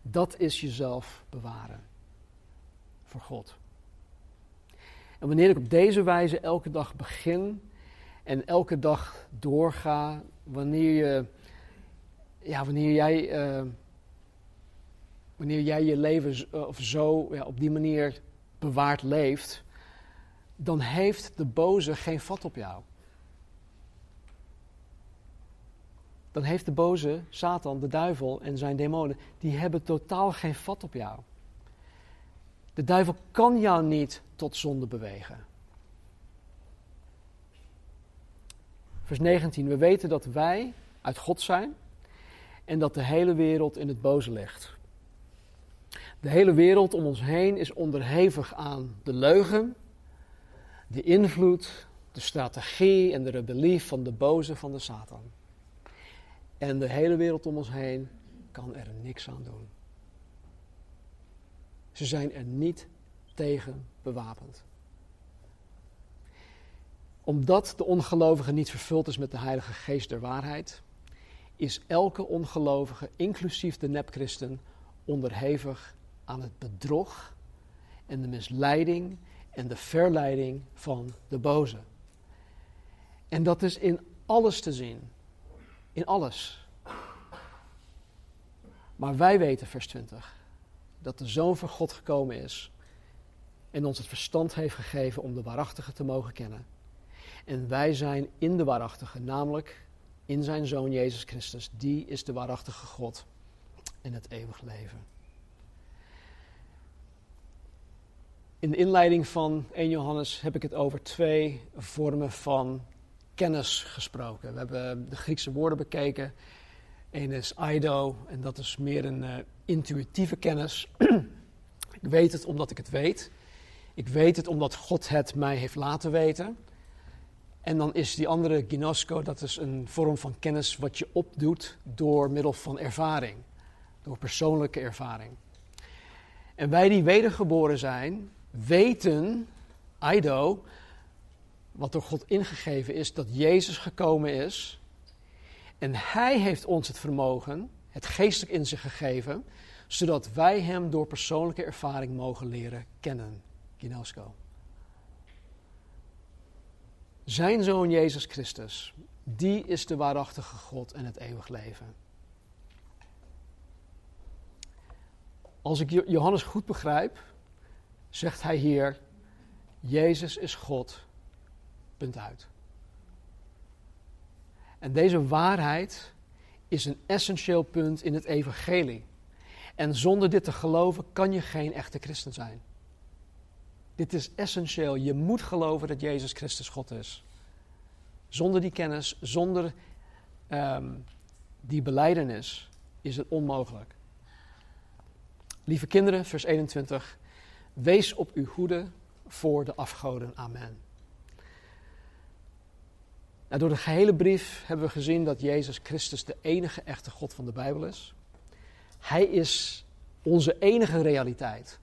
Dat is jezelf bewaren voor God. En wanneer ik op deze wijze elke dag begin en elke dag doorga, wanneer, je, ja, wanneer, jij, uh, wanneer jij je leven uh, of zo ja, op die manier bewaard leeft, dan heeft de boze geen vat op jou. Dan heeft de boze, Satan, de duivel en zijn demonen, die hebben totaal geen vat op jou. De duivel kan jou niet tot zonde bewegen. Vers 19. We weten dat wij uit God zijn en dat de hele wereld in het boze ligt. De hele wereld om ons heen is onderhevig aan de leugen, de invloed, de strategie en de rebellie van de boze van de Satan. En de hele wereld om ons heen kan er niks aan doen. Ze zijn er niet tegen bewapend. Omdat de ongelovige niet vervuld is met de Heilige Geest der waarheid, is elke ongelovige, inclusief de nepchristen, onderhevig aan het bedrog en de misleiding en de verleiding van de boze. En dat is in alles te zien. In alles. Maar wij weten, vers 20, dat de Zoon van God gekomen is en ons het verstand heeft gegeven om de waarachtige te mogen kennen. En wij zijn in de waarachtige, namelijk in zijn Zoon Jezus Christus. Die is de waarachtige God en het eeuwig leven. In de inleiding van 1 Johannes heb ik het over twee vormen van kennis gesproken. We hebben de Griekse woorden bekeken. Eén is aido, en dat is meer een uh, intuïtieve kennis. ik weet het omdat ik het weet. Ik weet het omdat God het mij heeft laten weten. En dan is die andere ginosko, dat is een vorm van kennis wat je opdoet door middel van ervaring. Door persoonlijke ervaring. En wij die wedergeboren zijn, weten, aido, wat door God ingegeven is, dat Jezus gekomen is. En Hij heeft ons het vermogen, het geestelijk in zich gegeven, zodat wij Hem door persoonlijke ervaring mogen leren kennen. Ginosko. Zijn zoon Jezus Christus, die is de waarachtige God en het eeuwig leven. Als ik Johannes goed begrijp, zegt hij hier: Jezus is God. Punt uit. En deze waarheid is een essentieel punt in het evangelie. En zonder dit te geloven kan je geen echte christen zijn. Dit is essentieel. Je moet geloven dat Jezus Christus God is. Zonder die kennis, zonder um, die beleidenis is het onmogelijk. Lieve kinderen, vers 21. Wees op uw hoede voor de afgoden. Amen. Nou, door de gehele brief hebben we gezien dat Jezus Christus de enige echte God van de Bijbel is. Hij is onze enige realiteit.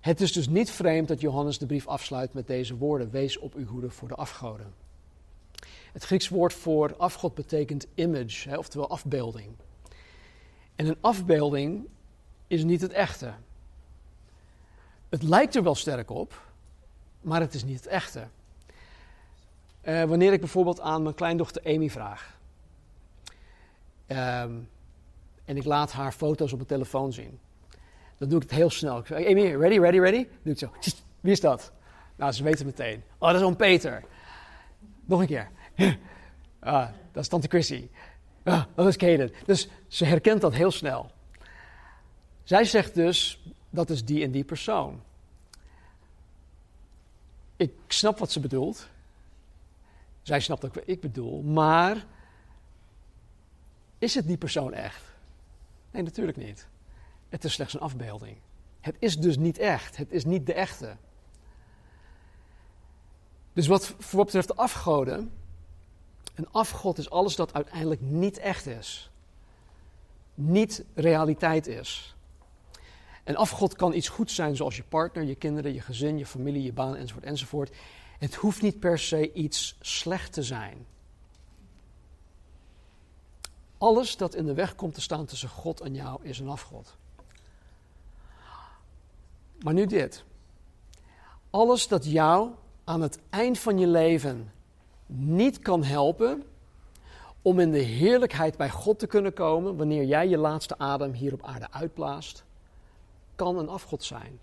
Het is dus niet vreemd dat Johannes de brief afsluit met deze woorden: Wees op uw hoede voor de afgoden. Het Grieks woord voor afgod betekent image, oftewel afbeelding. En een afbeelding is niet het echte. Het lijkt er wel sterk op, maar het is niet het echte. Uh, wanneer ik bijvoorbeeld aan mijn kleindochter Amy vraag. Um, en ik laat haar foto's op mijn telefoon zien. Dan doe ik het heel snel. Ik zeg, Amy, ready, ready, ready? Doe ik zo. Wie is dat? Nou, ze weten meteen. Oh, dat is oom Peter. Nog een keer. Ah, dat is tante Chrissy. Ah, dat is Kaden. Dus ze herkent dat heel snel. Zij zegt dus, dat is die en die persoon. Ik snap wat ze bedoelt. Zij snapt ook wat ik bedoel. Maar is het die persoon echt? Nee, natuurlijk niet. Het is slechts een afbeelding. Het is dus niet echt. Het is niet de echte. Dus wat wat betreft de afgoden, een afgod is alles dat uiteindelijk niet echt is. Niet realiteit is. Een afgod kan iets goeds zijn zoals je partner, je kinderen, je gezin, je familie, je baan enzovoort enzovoort. Het hoeft niet per se iets slecht te zijn. Alles dat in de weg komt te staan tussen God en jou is een afgod. Maar nu dit. Alles dat jou aan het eind van je leven niet kan helpen om in de heerlijkheid bij God te kunnen komen wanneer jij je laatste adem hier op aarde uitblaast, kan een afgod zijn.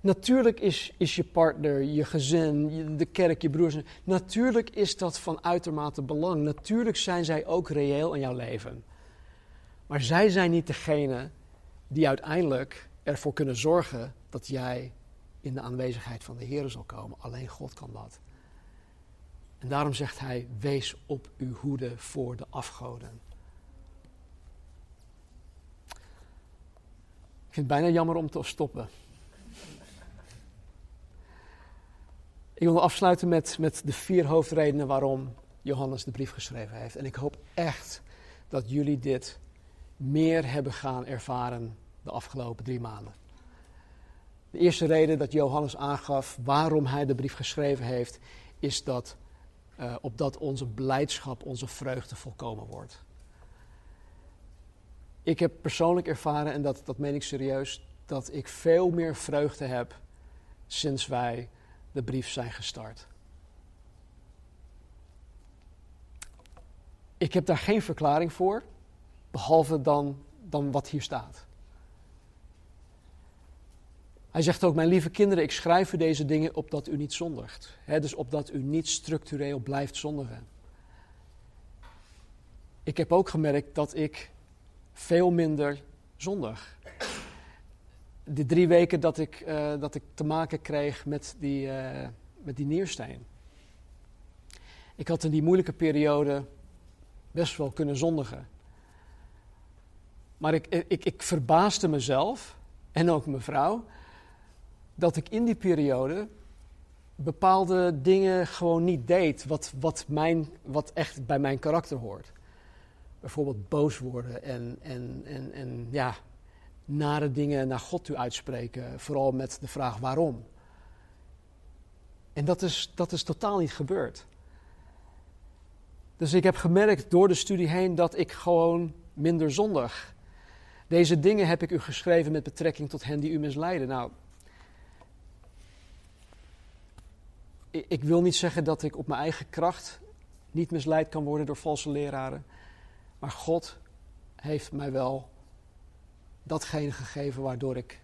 Natuurlijk is, is je partner, je gezin, de kerk, je broers. Natuurlijk is dat van uitermate belang. Natuurlijk zijn zij ook reëel in jouw leven. Maar zij zijn niet degene die uiteindelijk ervoor kunnen zorgen dat jij in de aanwezigheid van de Heer zal komen. Alleen God kan dat. En daarom zegt hij: wees op uw hoede voor de afgoden. Ik vind het bijna jammer om te stoppen. Ik wil afsluiten met, met de vier hoofdredenen waarom Johannes de brief geschreven heeft. En ik hoop echt dat jullie dit meer hebben gaan ervaren de afgelopen drie maanden. De eerste reden dat Johannes aangaf waarom hij de brief geschreven heeft, is dat uh, opdat onze blijdschap, onze vreugde volkomen wordt. Ik heb persoonlijk ervaren, en dat, dat meen ik serieus, dat ik veel meer vreugde heb sinds wij de brief zijn gestart. Ik heb daar geen verklaring voor, behalve dan, dan wat hier staat. Hij zegt ook, mijn lieve kinderen, ik schrijf u deze dingen opdat u niet zondigt. He, dus opdat u niet structureel blijft zondigen. Ik heb ook gemerkt dat ik veel minder zondig. De drie weken dat ik, uh, dat ik te maken kreeg met die, uh, met die niersteen. Ik had in die moeilijke periode best wel kunnen zondigen. Maar ik, ik, ik verbaasde mezelf en ook mijn vrouw dat ik in die periode bepaalde dingen gewoon niet deed wat, wat, mijn, wat echt bij mijn karakter hoort. Bijvoorbeeld boos worden en, en, en, en ja, nare dingen naar God toe uitspreken, vooral met de vraag waarom. En dat is, dat is totaal niet gebeurd. Dus ik heb gemerkt door de studie heen dat ik gewoon minder zondig. Deze dingen heb ik u geschreven met betrekking tot hen die u misleiden. Nou, ik wil niet zeggen dat ik op mijn eigen kracht niet misleid kan worden door valse leraren. Maar God heeft mij wel datgene gegeven waardoor ik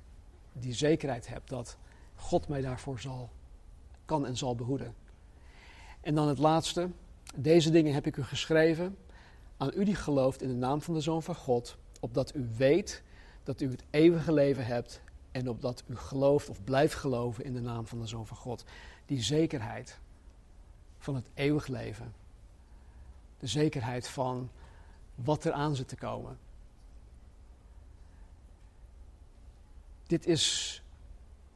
die zekerheid heb dat God mij daarvoor zal, kan en zal behoeden. En dan het laatste. Deze dingen heb ik u geschreven aan u die gelooft in de naam van de Zoon van God, opdat u weet dat u het eeuwige leven hebt en opdat u gelooft of blijft geloven in de naam van de Zoon van God die zekerheid van het eeuwig leven. De zekerheid van wat er aan zit te komen. Dit is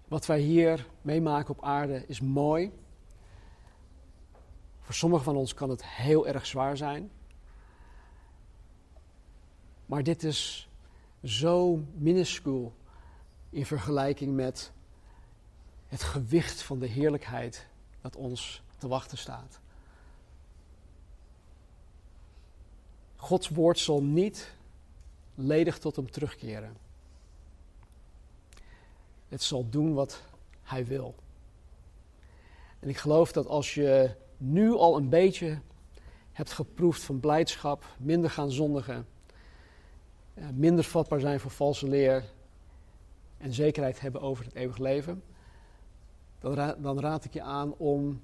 wat wij hier meemaken op aarde, is mooi. Voor sommigen van ons kan het heel erg zwaar zijn. Maar dit is zo minuscuul in vergelijking met het gewicht van de heerlijkheid dat ons te wachten staat. Gods woord zal niet ledig tot hem terugkeren. Het zal doen wat hij wil. En ik geloof dat als je nu al een beetje hebt geproefd van blijdschap, minder gaan zondigen, eh, minder vatbaar zijn voor valse leer en zekerheid hebben over het eeuwig leven, dan, dan raad ik je aan om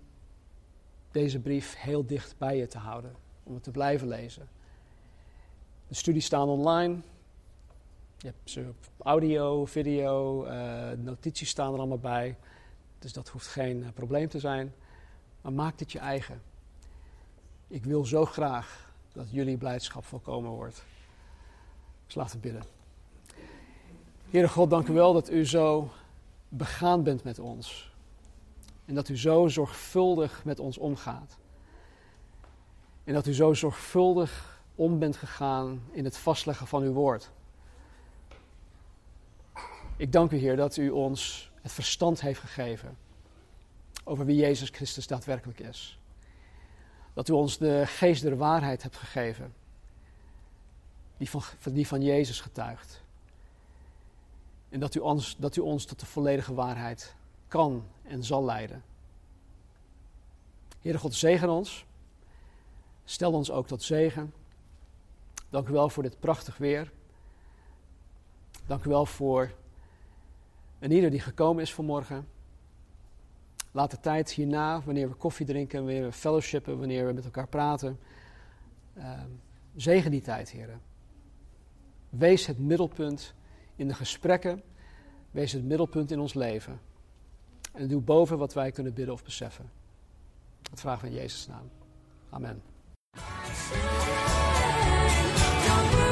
deze brief heel dicht bij je te houden. Om het te blijven lezen. De studies staan online. Je hebt ze op audio, video, uh, notities staan er allemaal bij. Dus dat hoeft geen uh, probleem te zijn. Maar maak dit je eigen. Ik wil zo graag dat jullie blijdschap volkomen wordt. Dus we bidden. Heere God, dank u wel dat u zo begaan bent met ons. En dat u zo zorgvuldig met ons omgaat. En dat u zo zorgvuldig om bent gegaan in het vastleggen van uw woord. Ik dank u, Heer, dat u ons het verstand heeft gegeven over wie Jezus Christus daadwerkelijk is. Dat u ons de geest der waarheid hebt gegeven, die van, die van Jezus getuigt. En dat u, ons, dat u ons tot de volledige waarheid kan en zal leiden. Heere God, zegen ons. Stel ons ook tot zegen. Dank u wel voor dit prachtig weer. Dank u wel voor en ieder die gekomen is vanmorgen. Laat de tijd hierna, wanneer we koffie drinken, wanneer we fellowshippen, wanneer we met elkaar praten. Uh, zegen die tijd, heren. Wees het middelpunt in de gesprekken. Wees het middelpunt in ons leven. En doe boven wat wij kunnen bidden of beseffen. Dat vragen we in Jezus' naam. Amen. Don't